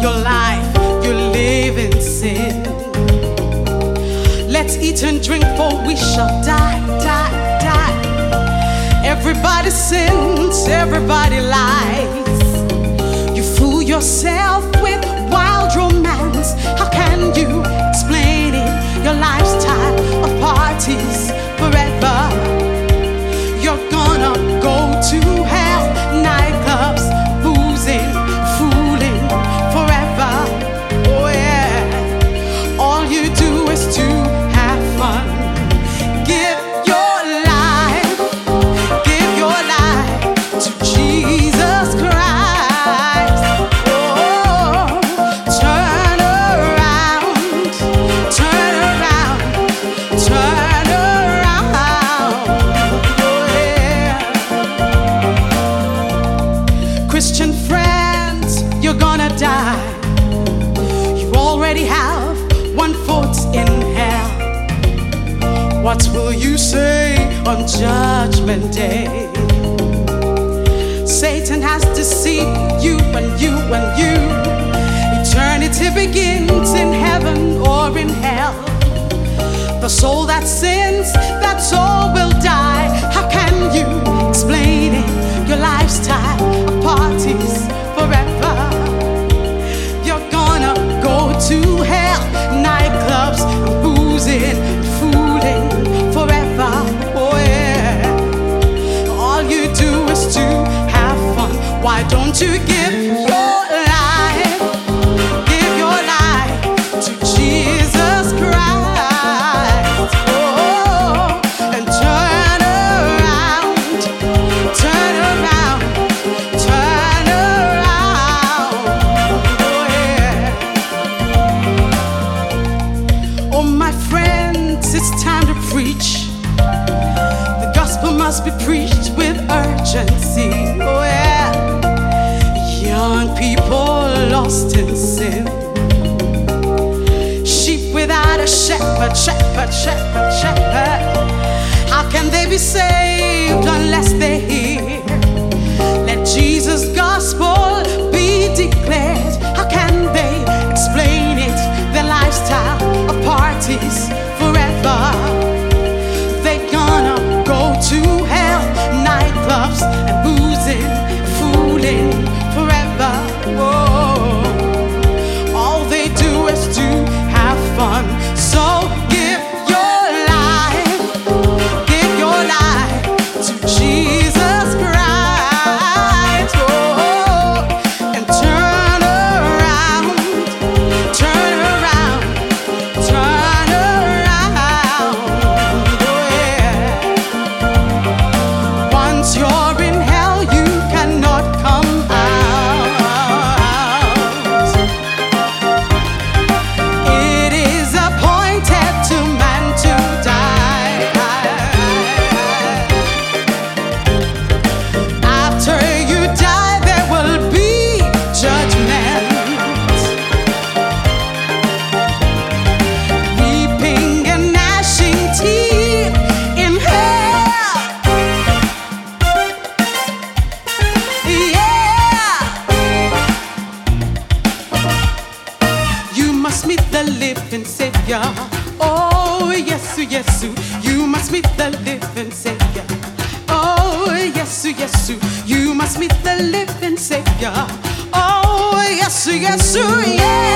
your life you live in sin. Let's eat and drink, for we shall die, die, die. Everybody sins, everybody lies. You fool yourself What will you say on Judgment Day? Satan has deceived you and you and you. Eternity begins in heaven or in hell. The soul that sins, that soul will die. Must be preached with urgency. Oh, yeah. Lost in sin. Sheep without a shepherd, shepherd, shepherd, shepherd. How can they be saved unless they hear? Let Jesus' Oh, yes, yes, you must meet the living Savior. Oh, yes, yes, you must meet the living Savior. Oh, yes, yes, yeah.